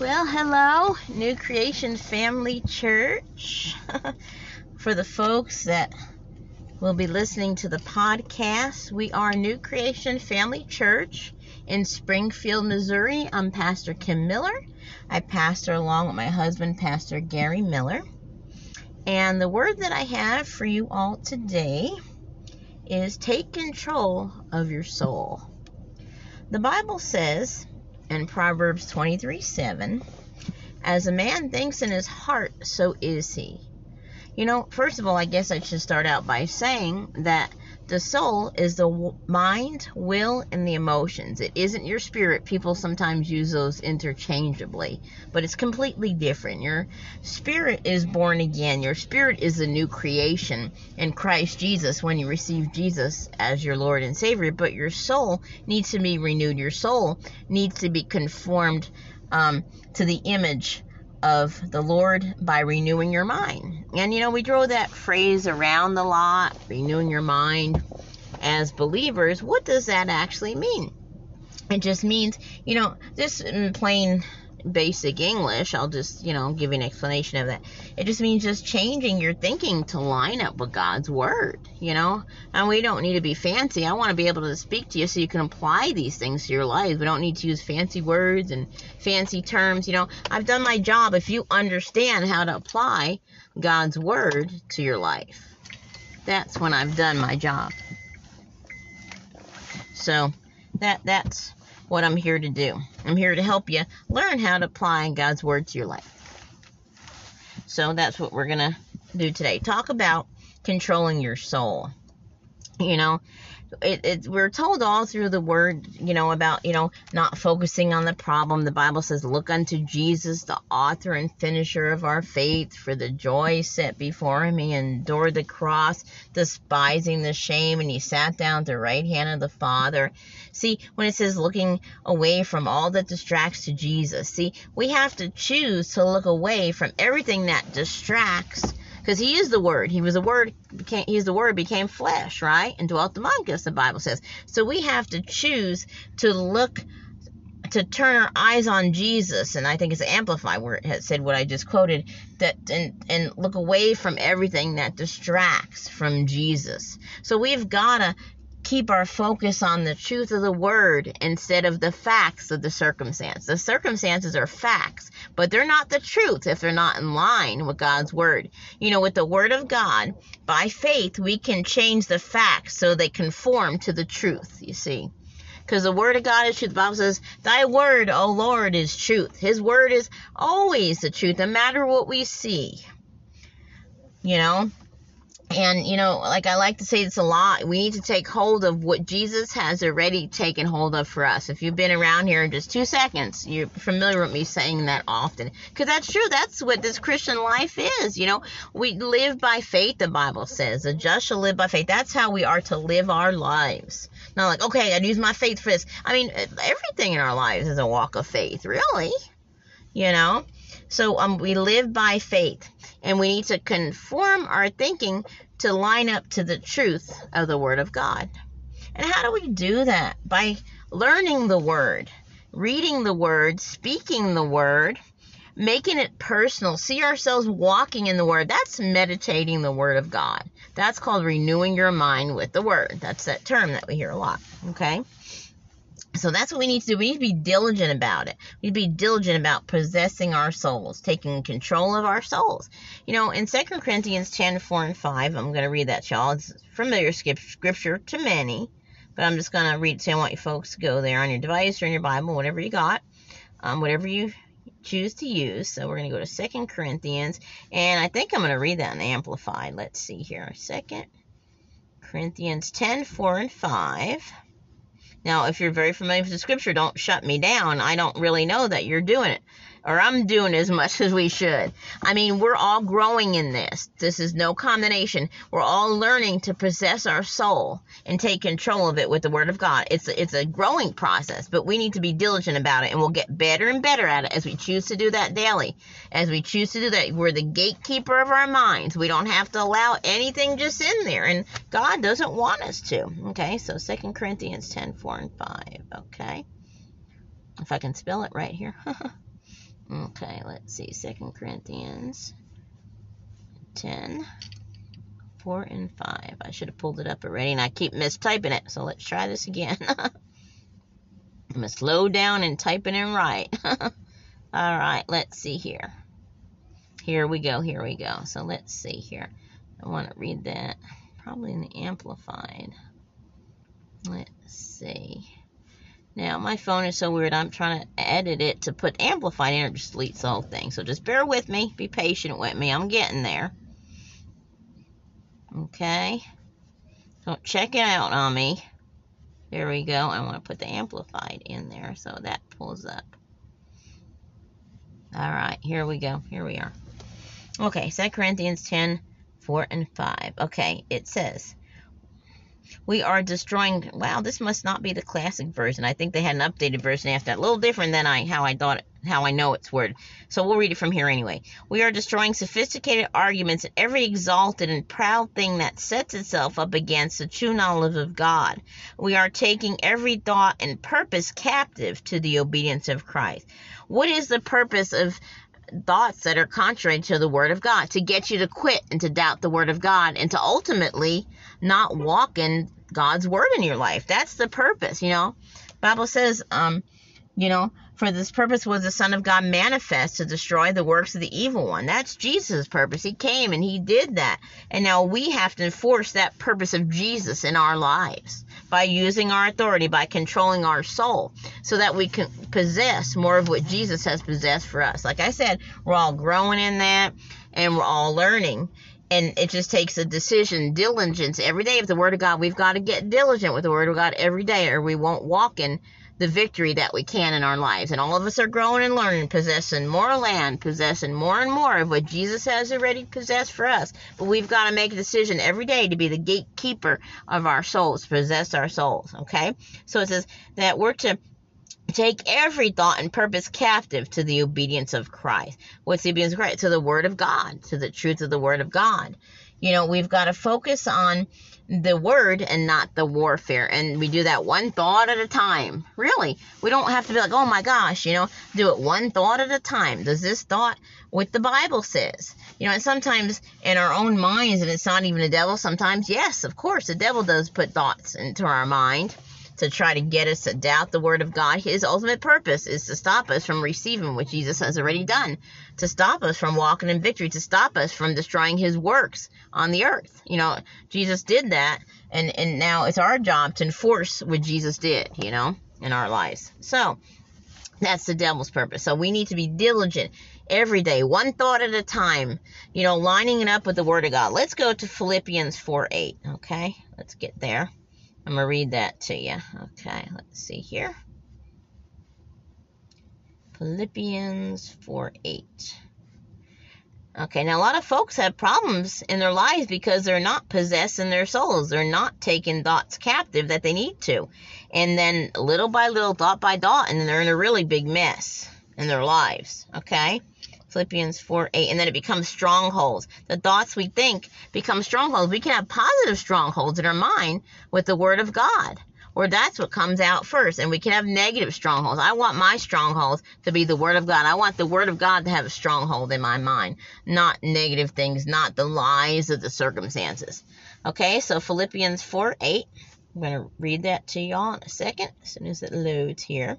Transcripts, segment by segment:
Well, hello, New Creation Family Church. For the folks that will be listening to the podcast, we are New Creation Family Church in Springfield, Missouri. I'm Pastor Kim Miller. I pastor along with my husband, Pastor Gary Miller. And the word that I have for you all today is take control of your soul. The Bible says, in Proverbs 23 7, As a man thinks in his heart, so is he. You know, first of all, I guess I should start out by saying that the soul is the mind, will, and the emotions. It isn't your spirit. People sometimes use those interchangeably, but it's completely different. Your spirit is born again. Your spirit is a new creation in Christ Jesus when you receive Jesus as your Lord and Savior, but your soul needs to be renewed. Your soul needs to be conformed um, to the image of the Lord by renewing your mind. And you know, we throw that phrase around a lot, renewing your mind. As believers, what does that actually mean? It just means, you know, this in plain basic English, I'll just, you know, give you an explanation of that. It just means just changing your thinking to line up with God's Word, you know? And we don't need to be fancy. I want to be able to speak to you so you can apply these things to your life. We don't need to use fancy words and fancy terms, you know? I've done my job if you understand how to apply God's Word to your life. That's when I've done my job. So, that that's what I'm here to do. I'm here to help you learn how to apply God's Word to your life. So that's what we're going to do today. Talk about controlling your soul. You know, it, it, we're told all through the word, you know, about, you know, not focusing on the problem. The Bible says, look unto Jesus, the author and finisher of our faith, for the joy set before him. He endured the cross, despising the shame, and he sat down at the right hand of the Father. See, when it says looking away from all that distracts to Jesus, see, we have to choose to look away from everything that distracts because he is the word. He was the word. Became, he's the word became flesh, right, and dwelt among us. The Bible says. So we have to choose to look to turn our eyes on Jesus, and I think it's amplified where it said what I just quoted, that and and look away from everything that distracts from Jesus. So we've gotta keep our focus on the truth of the word instead of the facts of the circumstance. The circumstances are facts, but they're not the truth if they're not in line with God's word. You know, with the word of God, by faith, we can change the facts so they conform to the truth, you see. Because the word of God is truth. The Bible says, Thy word, O Lord, is truth. His word is always the truth, no matter what we see. You know, and, you know, like I like to say this a lot, we need to take hold of what Jesus has already taken hold of for us. If you've been around here in just two seconds, you're familiar with me saying that often. Because that's true. That's what this Christian life is. You know, we live by faith, the Bible says. The just shall live by faith. That's how we are to live our lives. Not like, okay, I'd use my faith for this. I mean, everything in our lives is a walk of faith, really. You know? So um, we live by faith, and we need to conform our thinking to line up to the truth of the Word of God. And how do we do that? By learning the Word, reading the Word, speaking the Word, making it personal, see ourselves walking in the Word. That's meditating the Word of God. That's called renewing your mind with the Word. That's that term that we hear a lot. Okay? So that's what we need to do. We need to be diligent about it. We need to be diligent about possessing our souls, taking control of our souls. You know, in 2 Corinthians 10, 4 and 5, I'm going to read that, y'all. It's familiar scripture to many, but I'm just going to read it. So I want you folks to go there on your device or in your Bible, whatever you got, um, whatever you choose to use. So we're going to go to 2 Corinthians, and I think I'm going to read that in Amplified. Let's see here. 2 Corinthians 10, 4 and 5. Now, if you're very familiar with the scripture, don't shut me down. I don't really know that you're doing it or I'm doing as much as we should. I mean, we're all growing in this. This is no combination. We're all learning to possess our soul and take control of it with the Word of God. It's a, it's a growing process, but we need to be diligent about it, and we'll get better and better at it as we choose to do that daily. As we choose to do that, we're the gatekeeper of our minds. We don't have to allow anything just in there, and God doesn't want us to. Okay, so Second Corinthians 10, 4 and 5. Okay, if I can spell it right here. Okay, let's see. Second Corinthians 10, 4 and 5. I should have pulled it up already, and I keep mistyping it. So let's try this again. I'm going to slow down and type it in right. All right, let's see here. Here we go, here we go. So let's see here. I want to read that probably in the Amplified. Let's see. Now, my phone is so weird, I'm trying to edit it to put Amplified in or just delete the whole thing. So just bear with me. Be patient with me. I'm getting there. Okay. So check it out on me. There we go. I want to put the Amplified in there so that pulls up. All right, here we go. Here we are. Okay, 2 Corinthians 10, 4 and 5. Okay, it says, we are destroying. Wow, this must not be the classic version. I think they had an updated version after that. A little different than I how I thought how I know it's word. So we'll read it from here anyway. We are destroying sophisticated arguments and every exalted and proud thing that sets itself up against the true knowledge of God. We are taking every thought and purpose captive to the obedience of Christ. What is the purpose of thoughts that are contrary to the word of God, to get you to quit and to doubt the word of God and to ultimately not walk in God's word in your life. That's the purpose, you know. Bible says, um, you know, for this purpose was the Son of God manifest to destroy the works of the evil one. That's Jesus' purpose. He came and he did that. And now we have to enforce that purpose of Jesus in our lives by using our authority, by controlling our soul, so that we can possess more of what Jesus has possessed for us. Like I said, we're all growing in that and we're all learning. And it just takes a decision, diligence every day of the Word of God. We've got to get diligent with the Word of God every day, or we won't walk in the victory that we can in our lives. And all of us are growing and learning, possessing more land, possessing more and more of what Jesus has already possessed for us. But we've got to make a decision every day to be the gatekeeper of our souls, possess our souls. Okay? So it says that we're to take every thought and purpose captive to the obedience of Christ. What's the obedience of Christ? To the Word of God, to the truth of the Word of God. You know, we've got to focus on the word and not the warfare. And we do that one thought at a time. Really. We don't have to be like, oh my gosh, you know, do it one thought at a time. Does this thought what the Bible says? You know, and sometimes in our own minds, and it's not even the devil, sometimes, yes, of course, the devil does put thoughts into our mind to try to get us to doubt the word of God. His ultimate purpose is to stop us from receiving what Jesus has already done, to stop us from walking in victory, to stop us from destroying his works on the earth. You know, Jesus did that, and, and now it's our job to enforce what Jesus did, you know, in our lives. So, that's the devil's purpose. So we need to be diligent every day, one thought at a time, you know, lining it up with the Word of God. Let's go to Philippians 4 8, okay? Let's get there. I'm going to read that to you. Okay, let's see here. Philippians 4 8. Okay, now a lot of folks have problems in their lives because they're not possessing their souls. They're not taking thoughts captive that they need to. And then little by little, thought by thought, and then they're in a really big mess in their lives. Okay? Philippians 4 8. And then it becomes strongholds. The thoughts we think become strongholds. We can have positive strongholds in our mind with the Word of God. Or that's what comes out first. And we can have negative strongholds. I want my strongholds to be the Word of God. I want the Word of God to have a stronghold in my mind, not negative things, not the lies of the circumstances. Okay, so Philippians 4 8. I'm going to read that to y'all in a second, as soon as it loads here.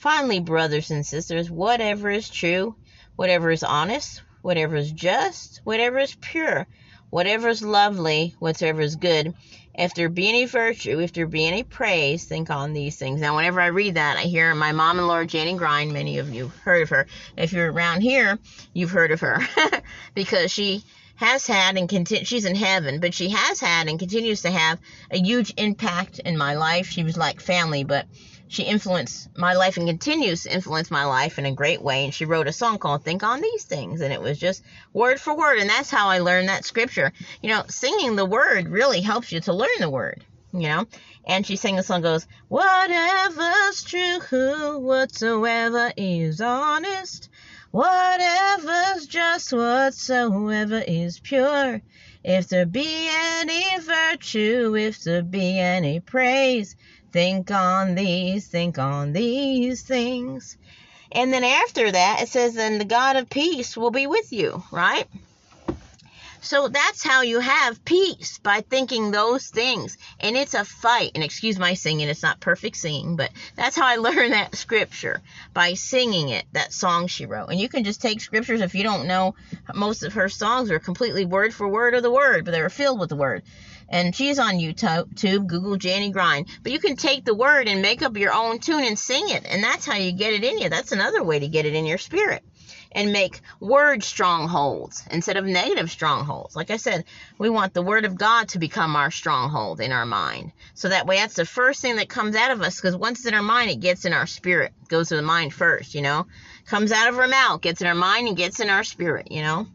Finally, brothers and sisters, whatever is true, whatever is honest, whatever is just, whatever is pure, whatever is lovely, whatever is good, if there be any virtue, if there be any praise, think on these things. Now, whenever I read that, I hear my mom and Lord Janie Grind. Many of you heard of her. If you're around here, you've heard of her because she has had and she's in heaven, but she has had and continues to have a huge impact in my life. She was like family, but she influenced my life and continues to influence my life in a great way. And she wrote a song called Think on These Things. And it was just word for word. And that's how I learned that scripture. You know, singing the word really helps you to learn the word, you know. And she sang a song goes, Whatever's true, who whatsoever is honest, whatever's just, whatsoever is pure. If there be any virtue, if there be any praise, Think on these, think on these things. And then after that, it says, then the God of peace will be with you, right? So that's how you have peace by thinking those things. And it's a fight. And excuse my singing, it's not perfect singing, but that's how I learned that scripture by singing it, that song she wrote. And you can just take scriptures if you don't know most of her songs are completely word for word of the word, but they were filled with the word. And she's on YouTube, Google Janny Grind. But you can take the word and make up your own tune and sing it. And that's how you get it in you. That's another way to get it in your spirit and make word strongholds instead of negative strongholds. Like I said, we want the word of God to become our stronghold in our mind. So that way that's the first thing that comes out of us because once it's in our mind, it gets in our spirit. It goes to the mind first, you know. Comes out of our mouth, gets in our mind and gets in our spirit, you know.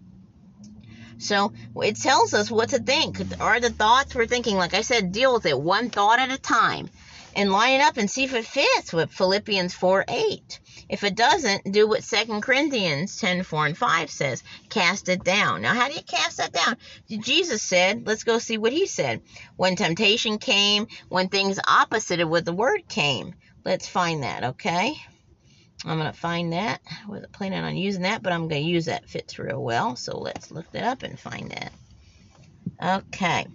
So it tells us what to think. Are the thoughts we're thinking, like I said, deal with it one thought at a time and line it up and see if it fits with Philippians 4 8. If it doesn't, do what 2 Corinthians 10 4 and 5 says cast it down. Now, how do you cast that down? Jesus said, let's go see what he said. When temptation came, when things opposite of what the word came. Let's find that, okay? I'm going to find that. I wasn't planning on using that, but I'm going to use that. Fits real well. So let's look that up and find that. Okay.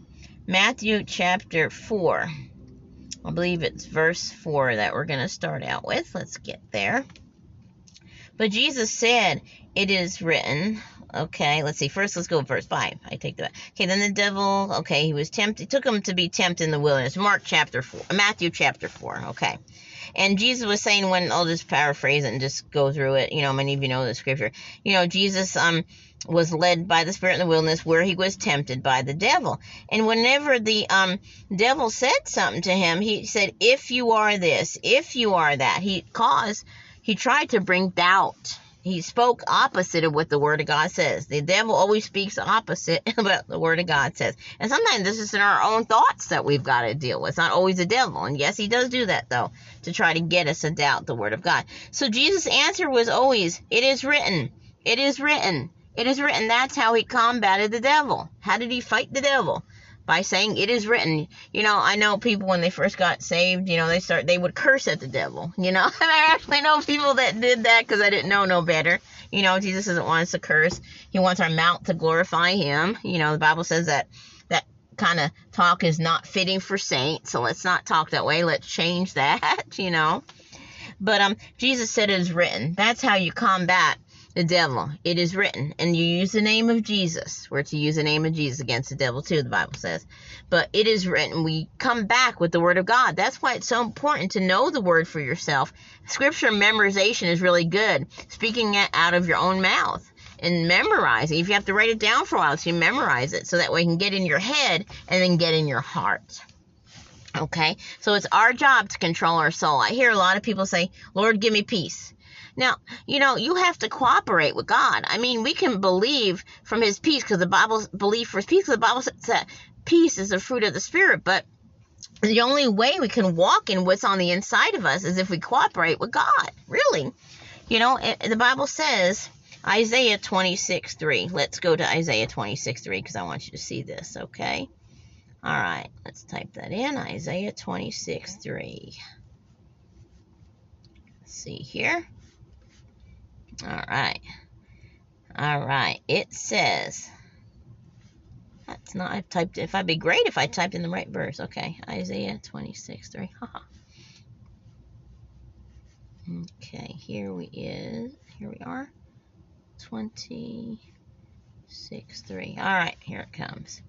Matthew chapter 4. I believe it's verse 4 that we're going to start out with. Let's get there. But Jesus said, It is written. Okay, let's see. First, let's go verse 5. I take that. Okay, then the devil, okay, he was tempted, took him to be tempted in the wilderness. Mark chapter 4, Matthew chapter 4. Okay. And Jesus was saying when I'll just paraphrase it and just go through it. You know, many of you know the scripture. You know, Jesus um was led by the Spirit in the wilderness where he was tempted by the devil. And whenever the um devil said something to him, he said, If you are this, if you are that, he caused he tried to bring doubt he spoke opposite of what the Word of God says. The devil always speaks opposite of what the Word of God says. And sometimes this is in our own thoughts that we've got to deal with. It's not always the devil. And yes, he does do that, though, to try to get us to doubt the Word of God. So Jesus' answer was always, It is written. It is written. It is written. That's how he combated the devil. How did he fight the devil? By saying it is written. You know, I know people when they first got saved, you know, they start they would curse at the devil. You know, I actually know people that did that because I didn't know no better. You know, Jesus doesn't want us to curse. He wants our mouth to glorify Him. You know, the Bible says that that kind of talk is not fitting for saints. So let's not talk that way. Let's change that. You know. But um, Jesus said it is written. That's how you combat the devil. It is written, and you use the name of Jesus. We're to use the name of Jesus against the devil too, the Bible says. But it is written. We come back with the word of God. That's why it's so important to know the word for yourself. Scripture memorization is really good. Speaking it out of your own mouth and memorizing. If you have to write it down for a while, so you memorize it so that way you can get in your head and then get in your heart. Okay? So it's our job to control our soul. I hear a lot of people say, Lord, give me peace. Now, you know, you have to cooperate with God. I mean, we can believe from His peace because the Bible believe for His peace. The Bible says that peace is a fruit of the Spirit. But the only way we can walk in what's on the inside of us is if we cooperate with God. Really, you know, it, the Bible says Isaiah 26 3. Let's go to Isaiah 26 3 because I want you to see this. Okay. All right, let's type that in Isaiah 26 3. Let's see here. All right. All right. It says, that's not, I've typed, if I'd be great if I typed in the right verse. Okay. Isaiah 26, 3. okay. Here we is, here we are. 26, 3. All right. Here it comes.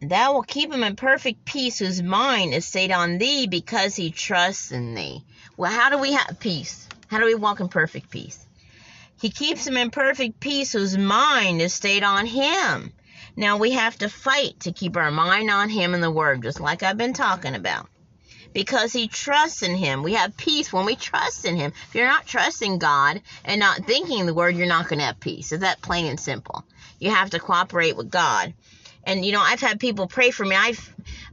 Thou will keep him in perfect peace whose mind is stayed on thee because he trusts in thee. Well, how do we have peace? How do we walk in perfect peace? He keeps him in perfect peace whose mind is stayed on him. Now we have to fight to keep our mind on him and the word, just like I've been talking about. Because he trusts in him. We have peace when we trust in him. If you're not trusting God and not thinking the word, you're not going to have peace. Is that plain and simple? You have to cooperate with God. And you know, I've had people pray for me. I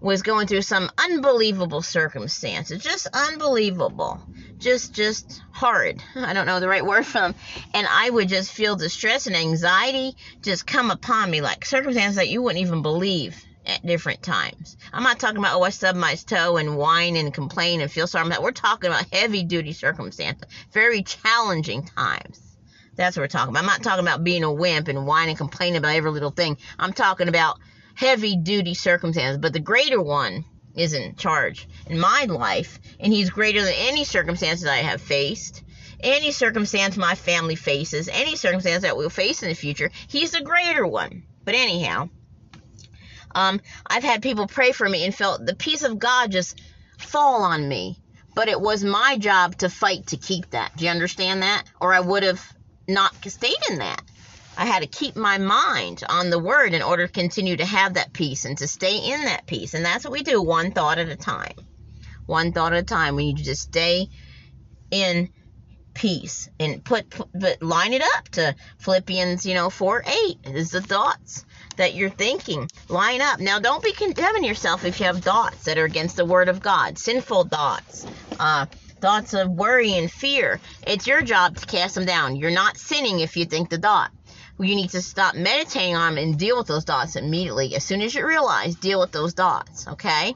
was going through some unbelievable circumstances, just unbelievable, just just hard. I don't know the right word for them. And I would just feel distress and anxiety just come upon me, like circumstances that you wouldn't even believe. at different times. I'm not talking about, oh, I stubbed my toe and whine and complain and feel sorry. That. We're talking about heavy duty circumstances, very challenging times. That's what we're talking about. I'm not talking about being a wimp and whining and complain about every little thing. I'm talking about heavy duty circumstances. But the greater one is in charge in my life, and he's greater than any circumstances I have faced any circumstance my family faces, any circumstance that we'll face in the future, he's the greater one. But anyhow, um, I've had people pray for me and felt the peace of God just fall on me. But it was my job to fight to keep that. Do you understand that? Or I would have not stayed in that. I had to keep my mind on the word in order to continue to have that peace and to stay in that peace. And that's what we do, one thought at a time. One thought at a time. We need to just stay in peace and put, put line it up to Philippians, you know, 4 8 is the thoughts that you're thinking. Line up. Now, don't be condemning yourself if you have thoughts that are against the Word of God, sinful thoughts, uh, thoughts of worry and fear. It's your job to cast them down. You're not sinning if you think the thought. You need to stop meditating on them and deal with those thoughts immediately. As soon as you realize, deal with those thoughts, okay?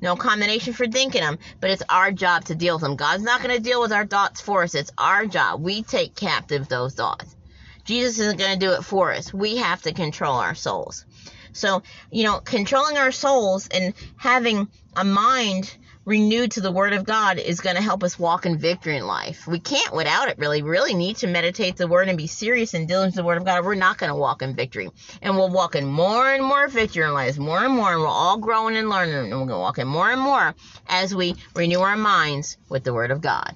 No condemnation for thinking them, but it's our job to deal with them. God's not going to deal with our thoughts for us. It's our job. We take captive those thoughts. Jesus isn't going to do it for us. We have to control our souls. So, you know, controlling our souls and having a mind renewed to the Word of God is going to help us walk in victory in life. We can't without it, really. We really need to meditate the Word and be serious and diligent to the Word of God. We're not going to walk in victory. And we'll walk in more and more victory in life, more and more, and we're all growing and learning, and we're going to walk in more and more as we renew our minds with the Word of God.